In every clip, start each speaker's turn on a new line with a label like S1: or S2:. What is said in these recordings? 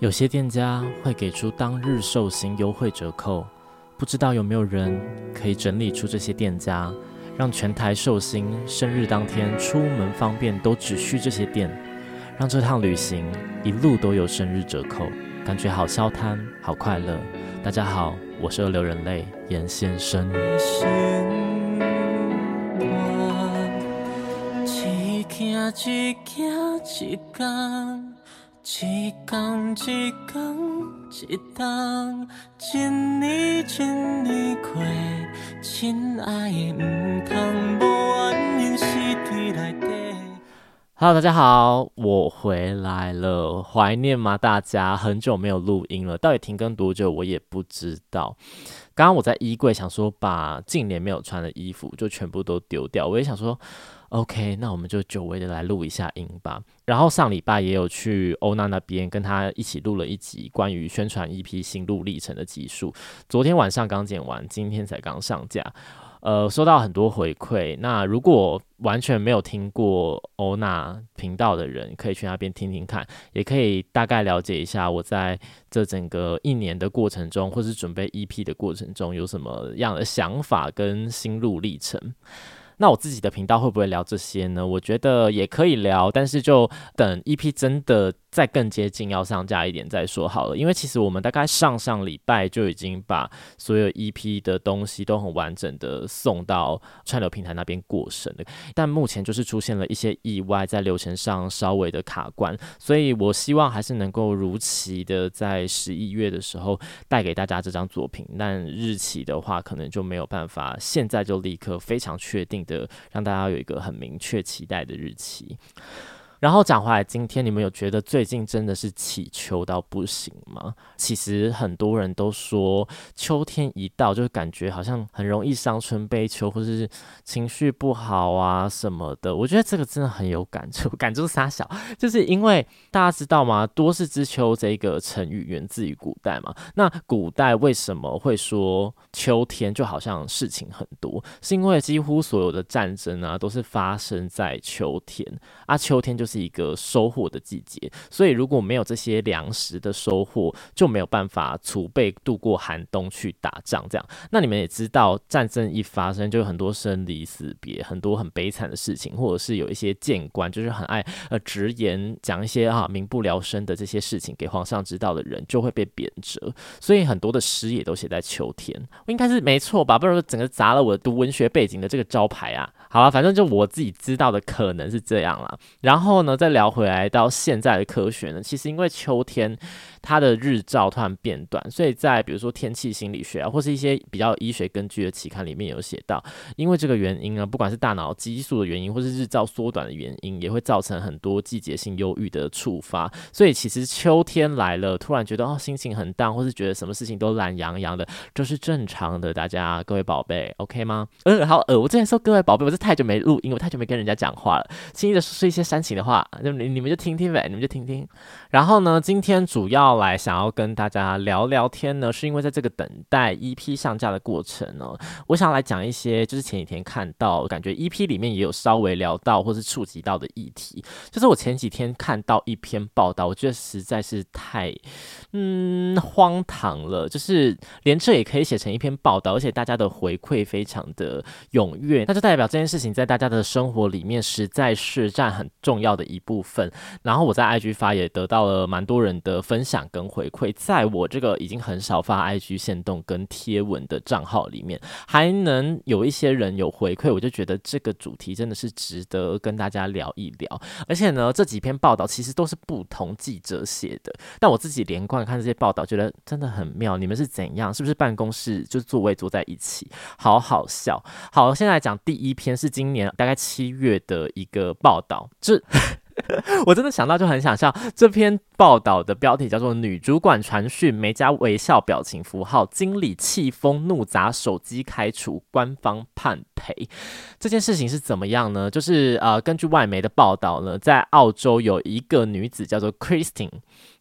S1: 有些店家会给出当日寿星优惠折扣，不知道有没有人可以整理出这些店家，让全台寿星生日当天出门方便都只需这些店，让这趟旅行一路都有生日折扣，感觉好消摊，好快乐。大家好，我是二流人类严先生。
S2: 一天一天一天，一年一年过，亲爱的，唔通无原因死在内底。
S1: Hello，大家好，我回来了，怀念吗？大家很久没有录音了，到底停更多久我也不知道。刚刚我在衣柜想说，把近年没有穿的衣服就全部都丢掉，我也想说。OK，那我们就久违的来录一下音吧。然后上礼拜也有去欧娜那边跟她一起录了一集关于宣传 EP 心路历程的集数。昨天晚上刚剪完，今天才刚上架。呃，收到很多回馈。那如果完全没有听过欧娜频道的人，可以去那边听听看，也可以大概了解一下我在这整个一年的过程中，或是准备 EP 的过程中有什么样的想法跟心路历程。那我自己的频道会不会聊这些呢？我觉得也可以聊，但是就等 EP 真的。再更接近要上架一点再说好了，因为其实我们大概上上礼拜就已经把所有 EP 的东西都很完整的送到串流平台那边过审了，但目前就是出现了一些意外，在流程上稍微的卡关，所以我希望还是能够如期的在十一月的时候带给大家这张作品，但日期的话可能就没有办法现在就立刻非常确定的让大家有一个很明确期待的日期。然后讲回来，今天你们有觉得最近真的是起秋到不行吗？其实很多人都说，秋天一到就是感觉好像很容易伤春悲秋，或者是情绪不好啊什么的。我觉得这个真的很有感触，感触三小，就是因为大家知道吗？多事之秋这个成语源自于古代嘛。那古代为什么会说秋天就好像事情很多？是因为几乎所有的战争啊都是发生在秋天啊，秋天就。是一个收获的季节，所以如果没有这些粮食的收获，就没有办法储备度过寒冬去打仗。这样，那你们也知道，战争一发生，就有很多生离死别，很多很悲惨的事情，或者是有一些谏官，就是很爱呃直言讲一些啊民不聊生的这些事情给皇上知道的人，就会被贬谪。所以很多的诗也都写在秋天，我应该是没错吧？不然整个砸了我读文学背景的这个招牌啊！好了，反正就我自己知道的可能是这样啦。然后呢，再聊回来到现在的科学呢，其实因为秋天。它的日照突然变短，所以在比如说天气心理学啊，或是一些比较医学根据的期刊里面有写到，因为这个原因呢，不管是大脑激素的原因，或是日照缩短的原因，也会造成很多季节性忧郁的触发。所以其实秋天来了，突然觉得哦心情很淡，或是觉得什么事情都懒洋洋的，这、就是正常的。大家各位宝贝，OK 吗？嗯，好呃，我之前说各位宝贝，我是太久没录音，我太久没跟人家讲话了，轻易的说一些煽情的话，就你你们就听听呗，你们就听听。然后呢，今天主要。后来想要跟大家聊聊天呢，是因为在这个等待 EP 上架的过程呢，我想来讲一些，就是前几天看到，感觉 EP 里面也有稍微聊到或是触及到的议题。就是我前几天看到一篇报道，我觉得实在是太嗯荒唐了，就是连这也可以写成一篇报道，而且大家的回馈非常的踊跃，那就代表这件事情在大家的生活里面实在是占很重要的一部分。然后我在 IG 发也得到了蛮多人的分享。跟回馈，在我这个已经很少发 IG 限动跟贴文的账号里面，还能有一些人有回馈，我就觉得这个主题真的是值得跟大家聊一聊。而且呢，这几篇报道其实都是不同记者写的，但我自己连贯看这些报道，觉得真的很妙。你们是怎样？是不是办公室就座位坐在一起？好好笑。好，现在讲第一篇是今年大概七月的一个报道，这。我真的想到就很想笑。这篇报道的标题叫做“女主管传讯没加微笑表情符号，经理气疯怒砸手机开除，官方判赔”。这件事情是怎么样呢？就是呃，根据外媒的报道呢，在澳洲有一个女子叫做 Christine。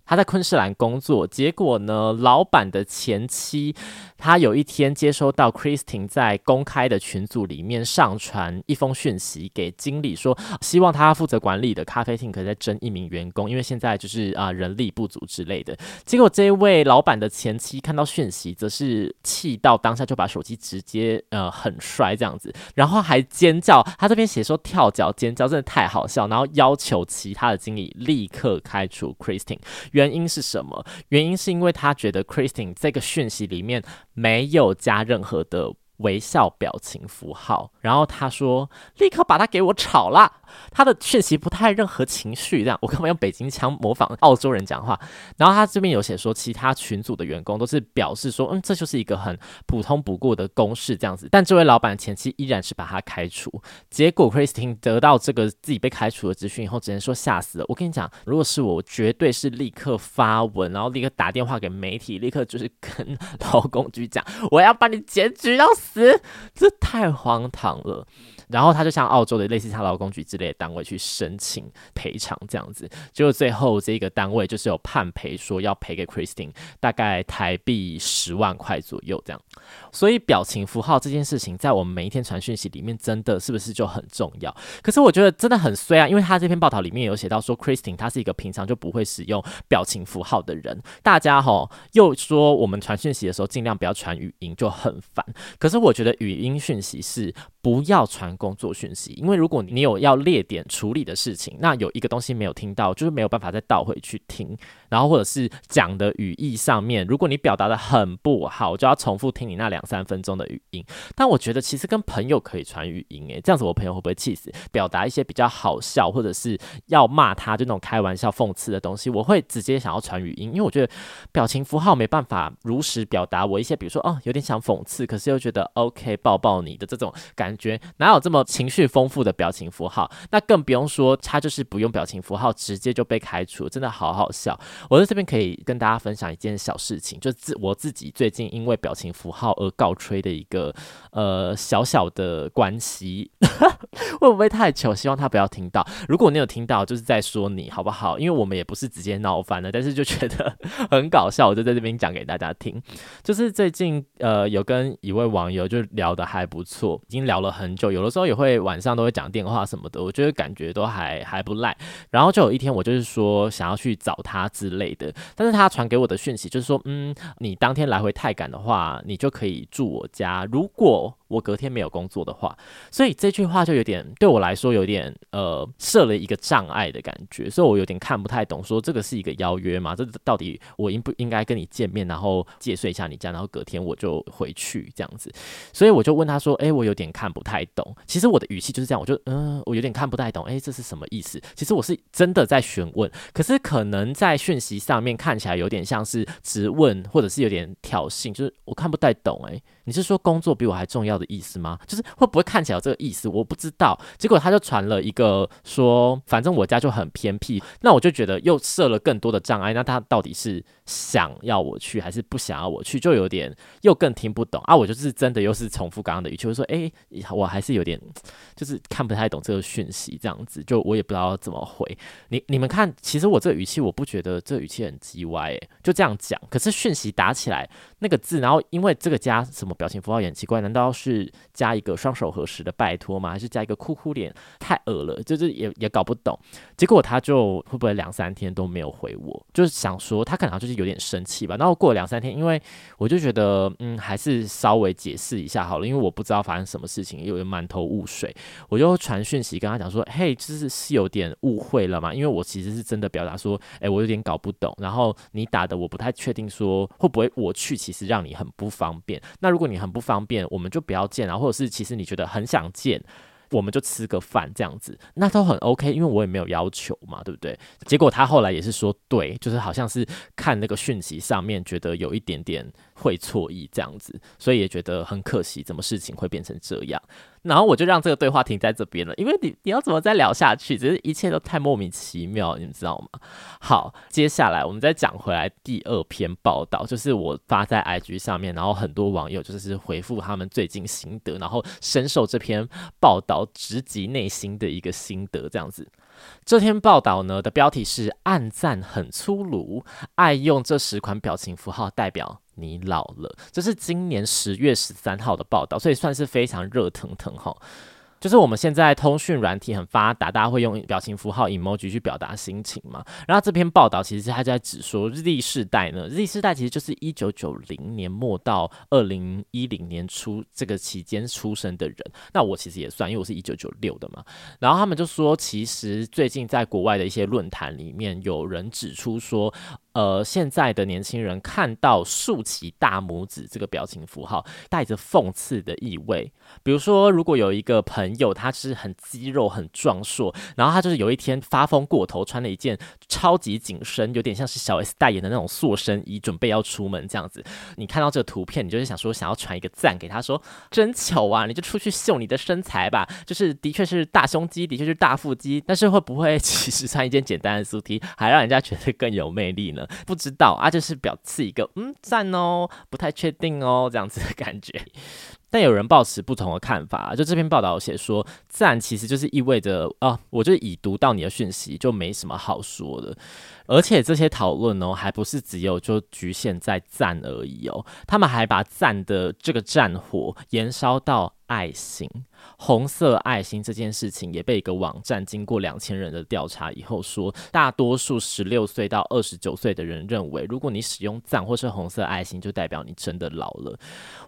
S1: 他在昆士兰工作，结果呢，老板的前妻，他有一天接收到 Christine 在公开的群组里面上传一封讯息给经理，说希望他负责管理的咖啡厅可以再征一名员工，因为现在就是啊、人力不足之类的。结果这位老板的前妻看到讯息，则是气到当下就把手机直接呃很摔这样子，然后还尖叫，他这边写说跳脚尖叫，真的太好笑，然后要求其他的经理立刻开除 Christine。原因是什么？原因是因为他觉得 Christine 这个讯息里面没有加任何的微笑表情符号，然后他说立刻把他给我炒了。他的讯息不太任何情绪，这样我干嘛用北京腔模仿澳洲人讲话？然后他这边有写说，其他群组的员工都是表示说，嗯，这就是一个很普通不过的公事这样子。但这位老板前期依然是把他开除。结果 Christine 得到这个自己被开除的资讯以后，只能说吓死了。我跟你讲，如果是我，我绝对是立刻发文，然后立刻打电话给媒体，立刻就是跟劳工局讲，我要把你检举到死，这这太荒唐了。然后他就向澳洲的类似像劳工局之类的单位去申请赔偿，这样子，结果最后这个单位就是有判赔，说要赔给 Christine 大概台币十万块左右这样。所以表情符号这件事情，在我们每一天传讯息里面，真的是不是就很重要？可是我觉得真的很衰啊，因为他这篇报道里面有写到说，Christine 他是一个平常就不会使用表情符号的人。大家吼又说我们传讯息的时候尽量不要传语音，就很烦。可是我觉得语音讯息是不要传工作讯息，因为如果你有要列点处理的事情，那有一个东西没有听到，就是没有办法再倒回去听，然后或者是讲的语义上面，如果你表达得很不好，就要重复听你那两三分钟的语音。但我觉得其实跟朋友可以传语音，诶，这样子我朋友会不会气死？表达一些比较好笑，或者是要骂他就那种开玩笑讽刺的东西，我会直接想要传语音，因为我觉得表情符号没办法如实表达我一些，比如说哦，有点想讽刺，可是又觉得 OK 抱抱你的这种感觉，哪有这那么情绪丰富的表情符号？那更不用说他就是不用表情符号，直接就被开除，真的好好笑。我在这边可以跟大家分享一件小事情，就自我自己最近因为表情符号而告吹的一个呃小小的关系，会不会太糗？希望他不要听到。如果你有听到，就是在说你好不好？因为我们也不是直接闹翻了，但是就觉得很搞笑，我就在这边讲给大家听。就是最近呃有跟一位网友就聊得还不错，已经聊了很久，有的时候也会晚上都会讲电话什么的，我觉得感觉都还还不赖。然后就有一天我就是说想要去找他之类的，但是他传给我的讯息就是说，嗯，你当天来回太赶的话，你就可以住我家。如果我隔天没有工作的话，所以这句话就有点对我来说有点呃设了一个障碍的感觉，所以我有点看不太懂，说这个是一个邀约吗？这到底我应不应该跟你见面，然后借睡一下你家，然后隔天我就回去这样子？所以我就问他说：“诶，我有点看不太懂。”其实我的语气就是这样，我就嗯、我有点看不太懂。诶，这是什么意思？其实我是真的在询问，可是可能在讯息上面看起来有点像是质问，或者是有点挑衅，就是我看不太懂。哎，你是说工作比我还重要的意思吗？就是会不会看起来有这个意思？我不知道。结果他就传了一个说，反正我家就很偏僻，那我就觉得又设了更多的障碍。那他到底是想要我去，还是不想要我去？就有点又更听不懂啊！我就是真的又是重复刚刚的语气，我说，诶，我还是有点就是看不太懂这个讯息，这样子，就我也不知道怎么回你。你们看，其实我这个语气，我不觉得这语气很叽歪，诶，就这样讲。可是讯息打起来那个字，然后因为这个家什么表情符号也很奇怪，难道是？加一个双手合十的拜托吗？还是加一个哭哭脸？太恶了，就是也也搞不懂。结果他就会不会两三天都没有回我？就是想说他可能就是有点生气吧。然后过了两三天，因为我就觉得嗯，还是稍微解释一下好了，因为我不知道发生什么事情，有满头雾水。我就传讯息跟他讲说：“嘿，就是是有点误会了嘛？因为我其实是真的表达说，哎，我有点搞不懂。然后你打的我不太确定，说会不会我去其实让你很不方便。那如果你很不方便，我们就不要见。”啊或者是其实你觉得很想见，我们就吃个饭这样子，那都很 OK，因为我也没有要求嘛，对不对？结果他后来也是说对，就是好像是看那个讯息上面觉得有一点点会错意这样子，所以也觉得很可惜，怎么事情会变成这样？然后我就让这个对话停在这边了，因为你你要怎么再聊下去？只是一切都太莫名其妙，你们知道吗？好，接下来我们再讲回来第二篇报道，就是我发在 IG 上面，然后很多网友就是回复他们最近心得，然后深受这篇报道直击内心的一个心得，这样子。这篇报道呢的标题是“暗赞很粗鲁，爱用这十款表情符号代表你老了”。这是今年十月十三号的报道，所以算是非常热腾腾哈。就是我们现在通讯软体很发达，大家会用表情符号 emoji 去表达心情嘛。然后这篇报道其实他就在指说，日历世代呢，日历世代其实就是一九九零年末到二零一零年初这个期间出生的人。那我其实也算，因为我是一九九六的嘛。然后他们就说，其实最近在国外的一些论坛里面，有人指出说，呃，现在的年轻人看到竖起大拇指这个表情符号，带着讽刺的意味。比如说，如果有一个朋友，他是很肌肉、很壮硕，然后他就是有一天发疯过头，穿了一件超级紧身，有点像是小 S 代言的那种塑身衣，准备要出门这样子。你看到这个图片，你就是想说，想要传一个赞给他说，真巧啊！你就出去秀你的身材吧，就是的确是大胸肌，的确是大腹肌，但是会不会其实穿一件简单的素 T，还让人家觉得更有魅力呢？不知道啊，就是表示一个嗯赞哦，不太确定哦这样子的感觉。但有人抱持不同的看法，就这篇报道写说赞其实就是意味着啊，我就已读到你的讯息，就没什么好说的。而且这些讨论哦，还不是只有就局限在赞而已哦，他们还把赞的这个战火延烧到爱心。红色爱心这件事情也被一个网站经过两千人的调查以后说，大多数十六岁到二十九岁的人认为，如果你使用赞或是红色爱心，就代表你真的老了。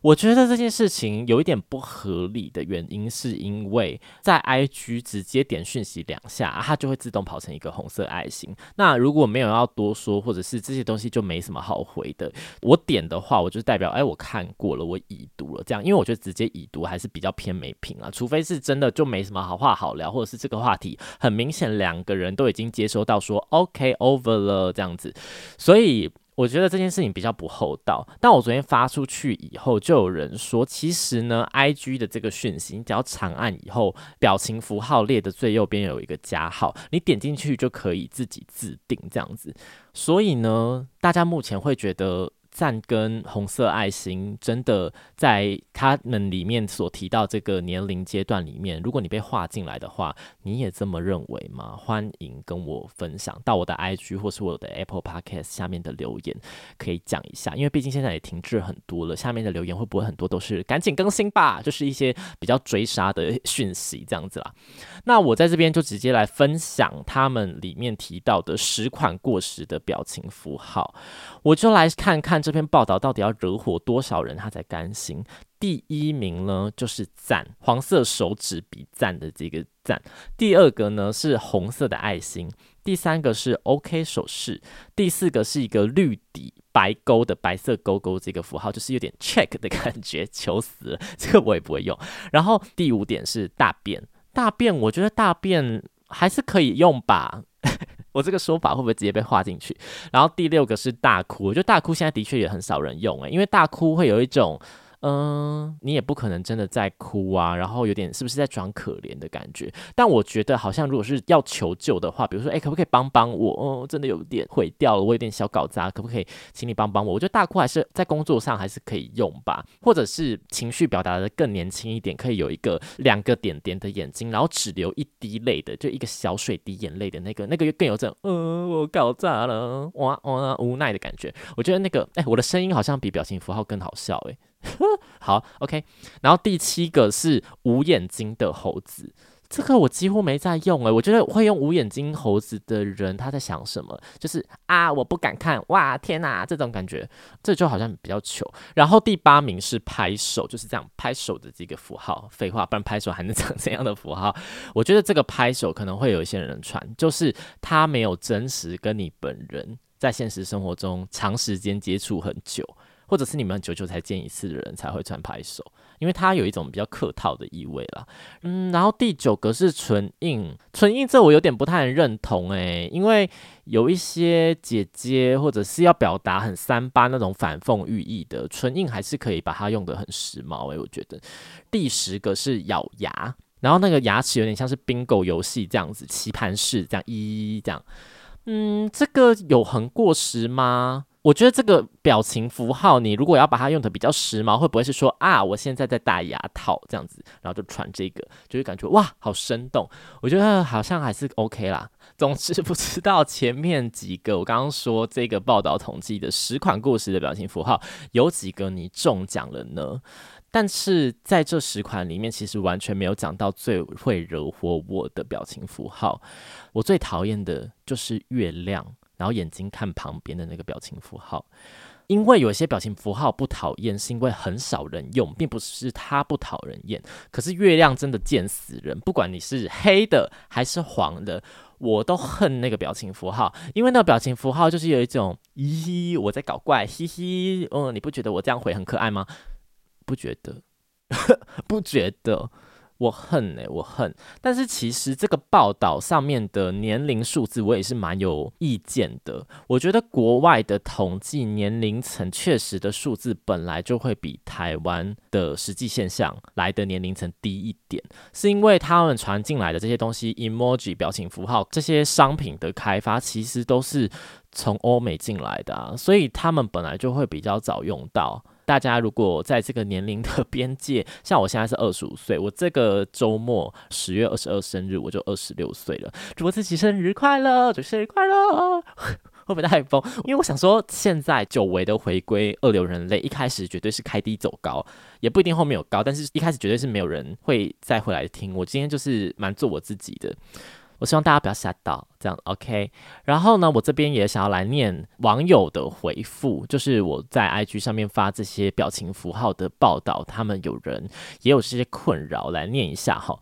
S1: 我觉得这件事情有一点不合理的原因，是因为在 IG 直接点讯息两下，它就会自动跑成一个红色爱心。那如果没有要多说，或者是这些东西就没什么好回的，我点的话，我就代表哎，我看过了，我已读了这样，因为我觉得直接已读还是比较偏没品。啊，除非是真的就没什么好话好聊，或者是这个话题很明显两个人都已经接收到说 OK over 了这样子，所以我觉得这件事情比较不厚道。但我昨天发出去以后，就有人说，其实呢，IG 的这个讯息，你只要长按以后，表情符号列的最右边有一个加号，你点进去就可以自己自定这样子。所以呢，大家目前会觉得。赞跟红色爱心真的在他们里面所提到这个年龄阶段里面，如果你被划进来的话，你也这么认为吗？欢迎跟我分享到我的 IG 或是我的 Apple Podcast 下面的留言，可以讲一下。因为毕竟现在也停滞很多了，下面的留言会不会很多都是赶紧更新吧？就是一些比较追杀的讯息这样子啦。那我在这边就直接来分享他们里面提到的十款过时的表情符号，我就来看看。这篇报道到底要惹火多少人，他才甘心？第一名呢，就是赞，黄色手指比赞的这个赞。第二个呢是红色的爱心，第三个是 OK 手势，第四个是一个绿底白勾的白色勾勾这个符号，就是有点 check 的感觉，求死了，这个我也不会用。然后第五点是大便，大便我觉得大便还是可以用吧。我这个说法会不会直接被划进去？然后第六个是大哭，我觉得大哭现在的确也很少人用诶，因为大哭会有一种。嗯，你也不可能真的在哭啊，然后有点是不是在装可怜的感觉？但我觉得好像如果是要求救的话，比如说，哎，可不可以帮帮我？哦，真的有点毁掉了，我有点小搞砸，可不可以请你帮帮我？我觉得大哭还是在工作上还是可以用吧，或者是情绪表达的更年轻一点，可以有一个两个点点的眼睛，然后只流一滴泪的，就一个小水滴眼泪的那个，那个更有这种，嗯，我搞砸了，哇哇无奈的感觉。我觉得那个，哎，我的声音好像比表情符号更好笑，哎。好，OK，然后第七个是无眼睛的猴子，这个我几乎没在用诶，我觉得会用无眼睛猴子的人他在想什么？就是啊，我不敢看，哇，天哪，这种感觉，这就好像比较糗。然后第八名是拍手，就是这样拍手的这个符号。废话，不然拍手还能 长怎样的符号？我觉得这个拍手可能会有一些人传，就是他没有真实跟你本人在现实生活中长时间接触很久。或者是你们久久才见一次的人才会传拍手，因为它有一种比较客套的意味啦。嗯，然后第九个是唇印，唇印这我有点不太认同诶，因为有一些姐姐或者是要表达很三八那种反讽寓意的唇印，还是可以把它用得很时髦诶。我觉得第十个是咬牙，然后那个牙齿有点像是 bingo 游戏这样子，棋盘式这样一这样。嗯，这个有很过时吗？我觉得这个表情符号，你如果要把它用的比较时髦，会不会是说啊，我现在在戴牙套这样子，然后就传这个，就会感觉哇，好生动。我觉得好像还是 OK 啦。总之，不知道前面几个我刚刚说这个报道统计的十款故事的表情符号，有几个你中奖了呢？但是在这十款里面，其实完全没有讲到最会惹火我的表情符号。我最讨厌的就是月亮，然后眼睛看旁边的那个表情符号。因为有些表情符号不讨厌，是因为很少人用，并不是它不讨人厌。可是月亮真的贱死人，不管你是黑的还是黄的，我都恨那个表情符号。因为那个表情符号就是有一种咦，我在搞怪，嘻嘻，嗯，你不觉得我这样回很可爱吗？不觉得，不觉得，我恨哎、我恨。但是其实这个报道上面的年龄数字，我也是蛮有意见的。我觉得国外的统计年龄层确实的数字本来就会比台湾的实际现象来的年龄层低一点，是因为他们传进来的这些东西，emoji 表情符号这些商品的开发，其实都是从欧美进来的啊，所以他们本来就会比较早用到。大家如果在这个年龄的 边界，像我现在是二十五岁，我这个周末十月二十二生日，我就二十六岁了。祝我自己生日快乐，祝生日快乐！会不会太疯？因为我想说，现在久违的回归二流人类，一开始绝对是开低走高，也不一定后面有高，但是一开始绝对是没有人会再回来听。我今天就是蛮做我自己的。我希望大家不要吓到，这样 OK。然后呢，我这边也想要来念网友的回复，就是我在 IG 上面发这些表情符号的报道，他们有人也有这些困扰，来念一下哈。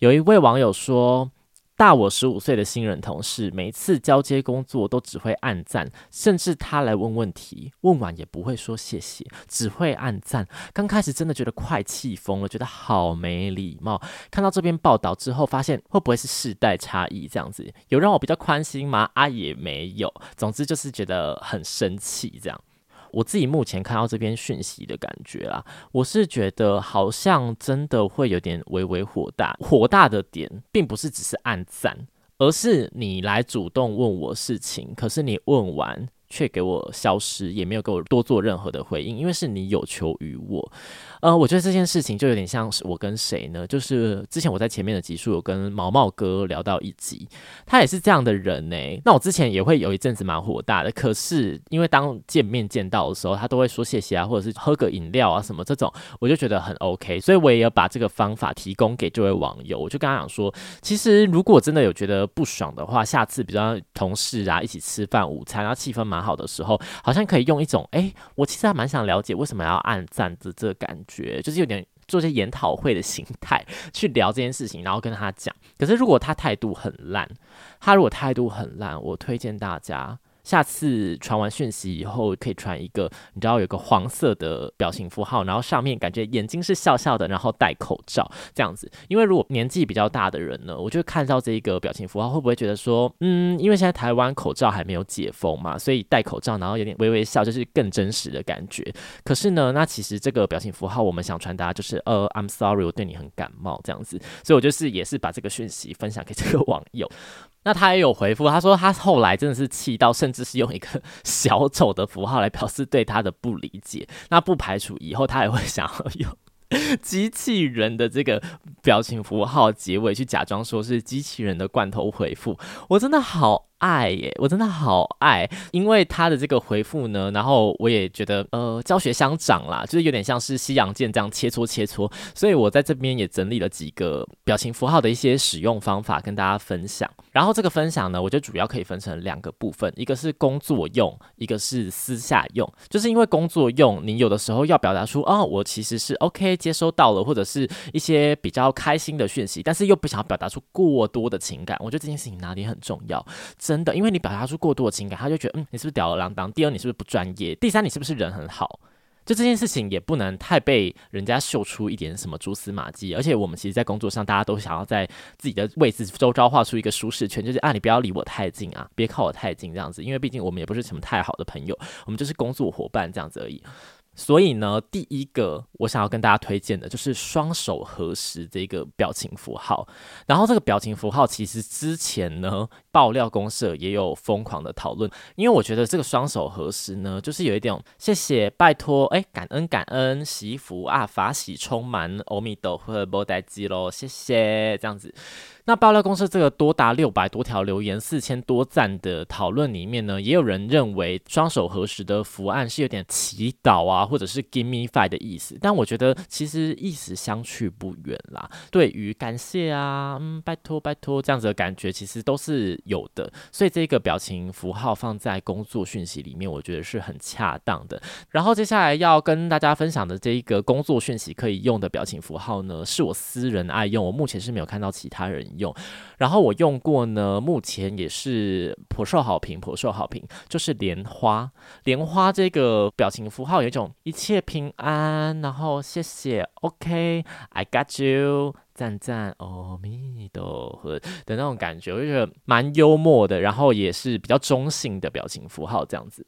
S1: 有一位网友说。大我十五岁的新人同事，每次交接工作都只会按赞，甚至他来问问题，问完也不会说谢谢，只会按赞。刚开始真的觉得快气疯了，觉得好没礼貌。看到这篇报道之后，发现会不会是世代差异这样子？有让我比较宽心吗？啊，也没有。总之就是觉得很生气这样。我自己目前看到这篇讯息的感觉啦，我是觉得好像真的会有点微微火大。火大的点并不是只是暗赞，而是你来主动问我事情，可是你问完。却给我消失，也没有给我多做任何的回应，因为是你有求于我。呃，我觉得这件事情就有点像是我跟谁呢？就是之前我在前面的集数有跟毛毛哥聊到一集，他也是这样的人呢。那我之前也会有一阵子蛮火大的，可是因为当见面见到的时候，他都会说谢谢啊，或者是喝个饮料啊什么这种，我就觉得很 OK，所以我也有把这个方法提供给这位网友。我就跟他讲说，其实如果真的有觉得不爽的话，下次比如同事啊一起吃饭午餐，然后气氛蛮好的时候，好像可以用一种哎、我其实还蛮想了解为什么要按赞的这个感觉，就是有点做些研讨会的心态去聊这件事情，然后跟他讲。可是如果他态度很烂，他如果态度很烂，我推荐大家。下次传完讯息以后，可以传一个，你知道有个黄色的表情符号，然后上面感觉眼睛是笑笑的，然后戴口罩这样子。因为如果年纪比较大的人呢，我就看到这一个表情符号，会不会觉得说，嗯，因为现在台湾口罩还没有解封嘛，所以戴口罩，然后有点微微笑，就是更真实的感觉。可是呢，那其实这个表情符号我们想传达就是，呃，I'm sorry，我对你很感冒这样子。所以我就是也是把这个讯息分享给这个网友。那他也有回复，他说他后来真的是气到，甚至是用一个 小丑的符号来表示对他的不理解。那不排除以后他也会想要用机器人的这个表情符号结尾去假装说是机器人的罐头回复。我真的好。爱耶，我真的好爱，因为他的这个回复呢，然后我也觉得呃教学相长啦，就是有点像是西洋剑这样切磋切磋，所以我在这边也整理了几个表情符号的一些使用方法跟大家分享。然后这个分享呢，我觉得主要可以分成两个部分，一个是工作用，一个是私下用。就是因为工作用，你有的时候要表达出哦，我其实是 OK 接收到了，或者是一些比较开心的讯息，但是又不想要表达出过多的情感。我觉得这件事情哪里很重要。真的，因为你表达出过多的情感，他就觉得，嗯，你是不是吊儿郎当？第二，你是不是不专业？第三，你是不是人很好？就这件事情也不能太被人家秀出一点什么蛛丝马迹。而且我们其实，在工作上，大家都想要在自己的位置周遭画出一个舒适圈，就是啊，你不要离我太近啊，别靠我太近这样子。因为毕竟我们也不是什么太好的朋友，我们就是工作伙伴这样子而已。所以呢，第一个我想要跟大家推荐的就是双手合十这个表情符号。然后这个表情符号其实之前呢，爆料公社也有疯狂的讨论，因为我觉得这个双手合十呢，就是有一点谢谢、拜托、哎，感恩、感恩、祈福啊，法喜充满，阿弥陀佛，无代志喽，谢谢这样子。那爆料公社这个多达六百多条留言、四千多赞的讨论里面呢，也有人认为双手合十的伏案是有点祈祷啊，或者是 give me five 的意思。但我觉得其实意思相去不远啦。对于感谢啊，嗯，拜托拜托这样子的感觉，其实都是有的。所以这个表情符号放在工作讯息里面，我觉得是很恰当的。然后接下来要跟大家分享的这一个工作讯息可以用的表情符号呢，是我私人爱用，我目前是没有看到其他人用，然后我用过呢，目前也是颇受好评，颇受好评，就是莲花，莲花这个表情符号有一种一切平安，然后谢谢，OK，I got you，赞赞，阿弥陀佛的那种感觉，我就觉得蛮幽默的，然后也是比较中性的表情符号这样子。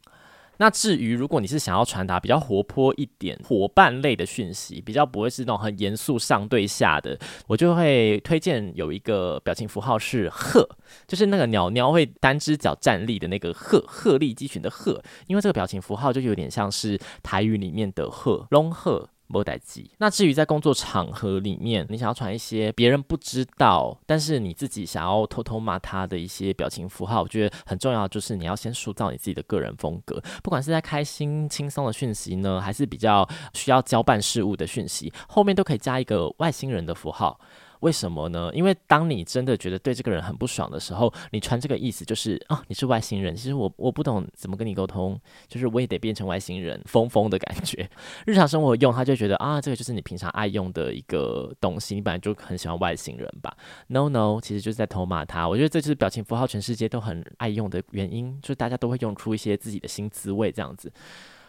S1: 那至于如果你是想要传达比较活泼一点、伙伴类的讯息，比较不会是那种很严肃上对下的，我就会推荐有一个表情符号是鹤，就是那个鸟鸟会单只脚站立的那个鹤，鹤立鸡群的鹤，因为这个表情符号就有点像是台语里面的鹤，龙鹤。没代志。那至于在工作场合里面，你想要传一些别人不知道，但是你自己想要偷偷骂他的一些表情符号，我觉得很重要，就是你要先塑造你自己的个人风格。不管是在开心轻松的讯息呢，还是比较需要交办事务的讯息，后面都可以加一个外星人的符号。为什么呢？因为当你真的觉得对这个人很不爽的时候，你传这个意思就是啊，你是外星人。其实我我不懂怎么跟你沟通，就是我也得变成外星人，疯疯的感觉。日常生活用，他就觉得啊，这个就是你平常爱用的一个东西，你本来就很喜欢外星人吧？No No，其实就是在偷骂他。我觉得这就是表情符号全世界都很爱用的原因，就是大家都会用出一些自己的新滋味这样子。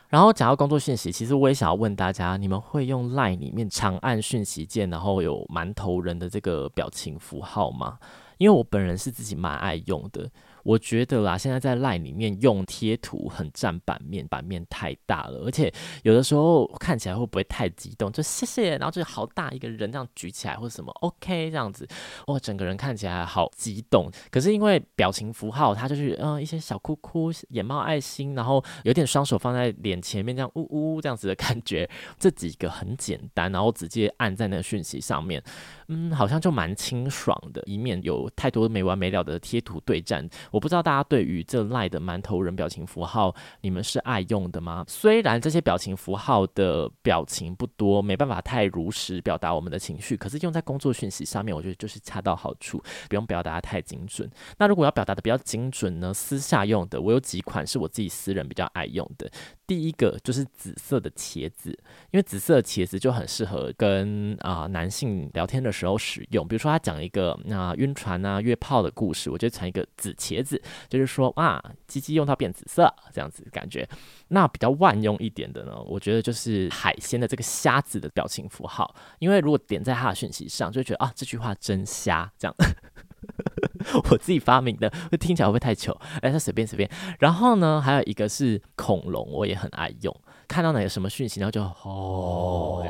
S1: 然后讲到工作讯息，其实我也想要问大家，你们会用 LINE 里面长按讯息键，然后有馒头人的这个表情符号吗？因为我本人是自己蛮爱用的。我觉得啦，现在在 LINE 里面用贴图很占版面，版面太大了，而且有的时候看起来会不会太激动？就谢谢，然后就好大一个人这样举起来或者什么，OK 这样子，哇，整个人看起来好激动。可是因为表情符号，它就是嗯、一些小哭哭、眼冒爱心，然后有点双手放在脸前面这样呜呜这样子的感觉，这几个很简单，然后直接按在那个讯息上面，嗯，好像就蛮清爽的，一面有太多没完没了的贴图对战。我不知道大家对于这赖的馒头人表情符号，你们是爱用的吗？虽然这些表情符号的表情不多，没办法太如实表达我们的情绪，可是用在工作讯息上面，我觉得就是恰到好处，不用表达太精准。那如果要表达的比较精准呢？私下用的，我有几款是我自己私人比较爱用的。第一个就是紫色的茄子，因为紫色的茄子就很适合跟啊、男性聊天的时候使用。比如说他讲一个那晕船啊、约炮的故事，我就传一个紫茄子，就是说啊，鸡鸡用到变紫色这样子感觉。那比较万用一点的呢，我觉得就是海鲜的这个虾子的表情符号，因为如果点在他的讯息上，就会觉得啊这句话真瞎这样。我自己发明的，会听起来会不会太糗？哎，他随便随便。然后呢，还有一个是恐龙，我也很爱用。看到哪个什么讯息，然后就哦，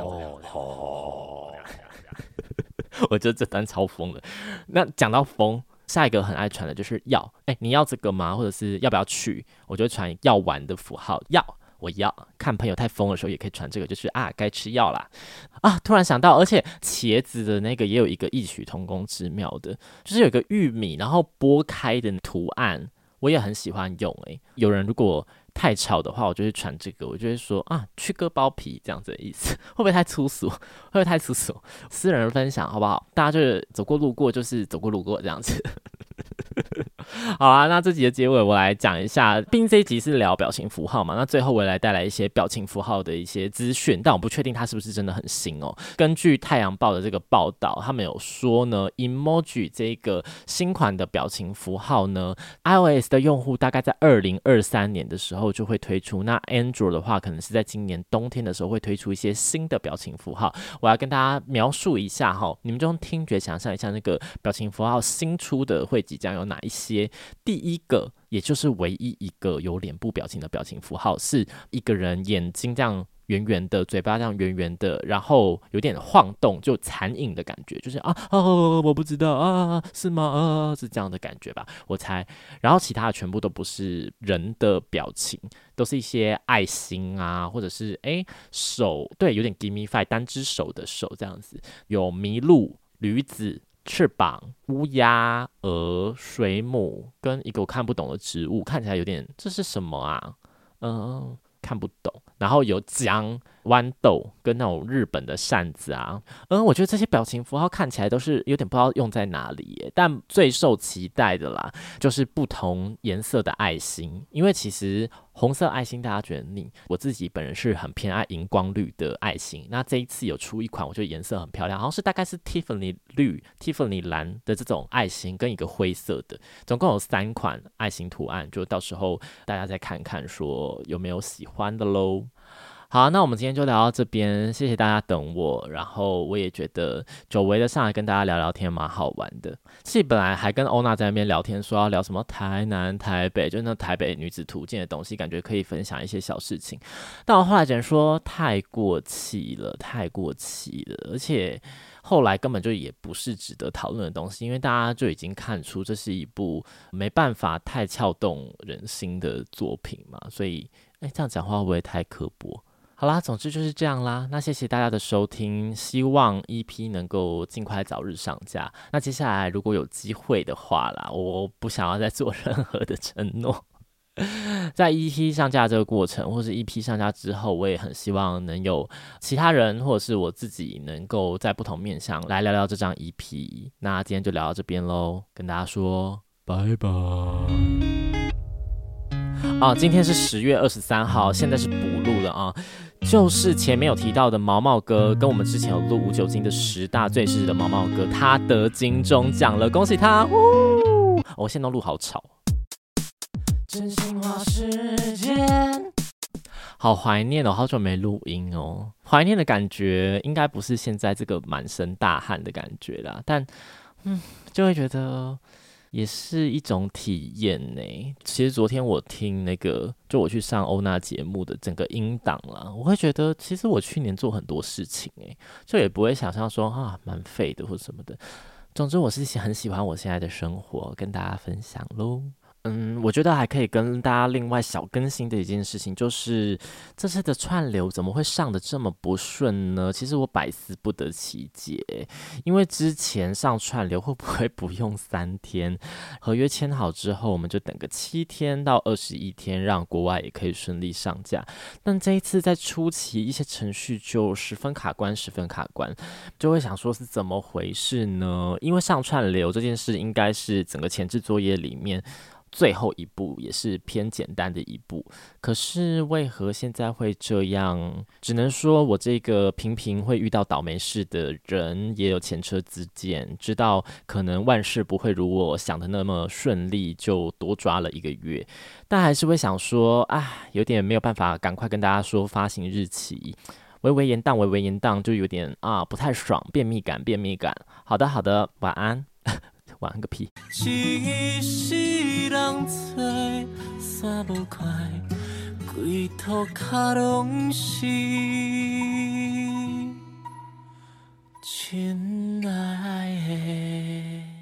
S1: 哦，我觉得这单超疯的。那讲到疯，下一个很爱传的就是药，哎，你要这个吗？或者是要不要去？我就传药丸的符号药。我要看朋友太疯的时候，也可以传这个，就是啊，该吃药啦。啊！突然想到，而且茄子的那个也有一个异曲同工之妙的，就是有一个玉米然后剥开的图案，我也很喜欢用。诶，有人如果太吵的话，我就会传这个，我就会说啊，去割包皮这样子的意思，会不会太粗俗？会不会太粗俗？私人分享好不好？大家就是走过路过，就是走过路过这样子。好啊，那这集的结尾我来讲一下，毕竟这一集是聊表情符号嘛，那最后我来带来一些表情符号的一些资讯，但我不确定它是不是真的很新哦。根据太阳报的这个报道，他们有说呢，emoji 这个新款的表情符号呢，iOS 的用户大概在二零二三年的时候就会推出，那 Android 的话，可能是在今年冬天的时候会推出一些新的表情符号。我要跟大家描述一下哈，你们就用听觉想象一下那个表情符号新出的会即将有哪一些。第一个，也就是唯一一个有脸部表情的表情符号，是一个人眼睛这样。圆圆的嘴巴这样圆圆的，然后有点晃动，就残影的感觉，就是啊哦，我不知道啊，是吗？啊，是这样的感觉吧，我猜。然后其他的全部都不是人的表情，都是一些爱心啊，或者是诶手，对，有点 give me five，单只手的手这样子，有麋鹿、驴子、翅膀、乌鸦、鹅、水母，跟一个我看不懂的植物，看起来有点，这是什么啊？嗯，看不懂。然后有姜、豌豆跟那种日本的扇子啊，嗯，我觉得这些表情符号看起来都是有点不知道用在哪里耶。但最受期待的啦，就是不同颜色的爱心，因为其实红色爱心大家觉得腻，我自己本人是很偏爱荧光绿的爱心。那这一次有出一款，我觉得颜色很漂亮，好像是大概是 Tiffany 绿、Tiffany 蓝的这种爱心，跟一个灰色的，总共有三款爱心图案，就到时候大家再看看说有没有喜欢的喽。好，那我们今天就聊到这边，谢谢大家等我。然后我也觉得久违的上来跟大家聊聊天蛮好玩的。其实本来还跟欧娜在那边聊天，说要聊什么台南、台北，就那台北女子图鉴的东西，感觉可以分享一些小事情。但我后来只能说太过气了，太过气了，而且后来根本就也不是值得讨论的东西，因为大家就已经看出这是一部没办法太撬动人心的作品嘛。所以，哎，这样讲话会不会太刻薄？好啦，总之就是这样啦。那谢谢大家的收听，希望 EP 能够尽快早日上架。那接下来如果有机会的话啦，我不想要再做 任何的承诺。在 EP 上架这个过程，或是 EP 上架之后，我也很希望能有其他人或者是我自己，能够在不同面向来聊聊这张 EP。那今天就聊到这边喽，跟大家说拜拜。啊，今天是十月二十三号，现在是补录了啊。就是前面有提到的毛毛哥，跟我们之前有录无酒精的十大最湿的毛毛哥，他得金钟奖了，恭喜他！呜，我现在都录好吵。真心话时间，好怀念哦，好久没录音哦，怀念的感觉应该不是现在这个满身大汗的感觉啦，但嗯，就会觉得。也是一种体验呢。其实昨天我听那个，就我去上欧娜节目的整个音档啦，我会觉得其实我去年做很多事情，诶，就也不会想象说啊蛮废的或什么的。总之我是很喜欢我现在的生活，跟大家分享喽。嗯，我觉得还可以跟大家另外小更新的一件事情，就是这次的串流怎么会上得这么不顺呢？其实我百思不得其解，因为之前上串流会不会不用三天？合约签好之后，我们就等个七天到二十一天，让国外也可以顺利上架。但这一次在初期一些程序就十分卡关，十分卡关，就会想说是怎么回事呢？因为上串流这件事应该是整个前置作业里面。最后一步也是偏简单的一步，可是为何现在会这样？只能说我这个频频会遇到倒霉事的人也有前车之鉴，知道可能万事不会如我想的那么顺利，就多抓了一个月。但还是会想说，啊，有点没有办法赶快跟大家说发行日期，微微延宕，微微延宕，就有点啊不太爽，便秘感，便秘感。好的，好的，晚安。玩个屁。不归途卡拢是亲爱的。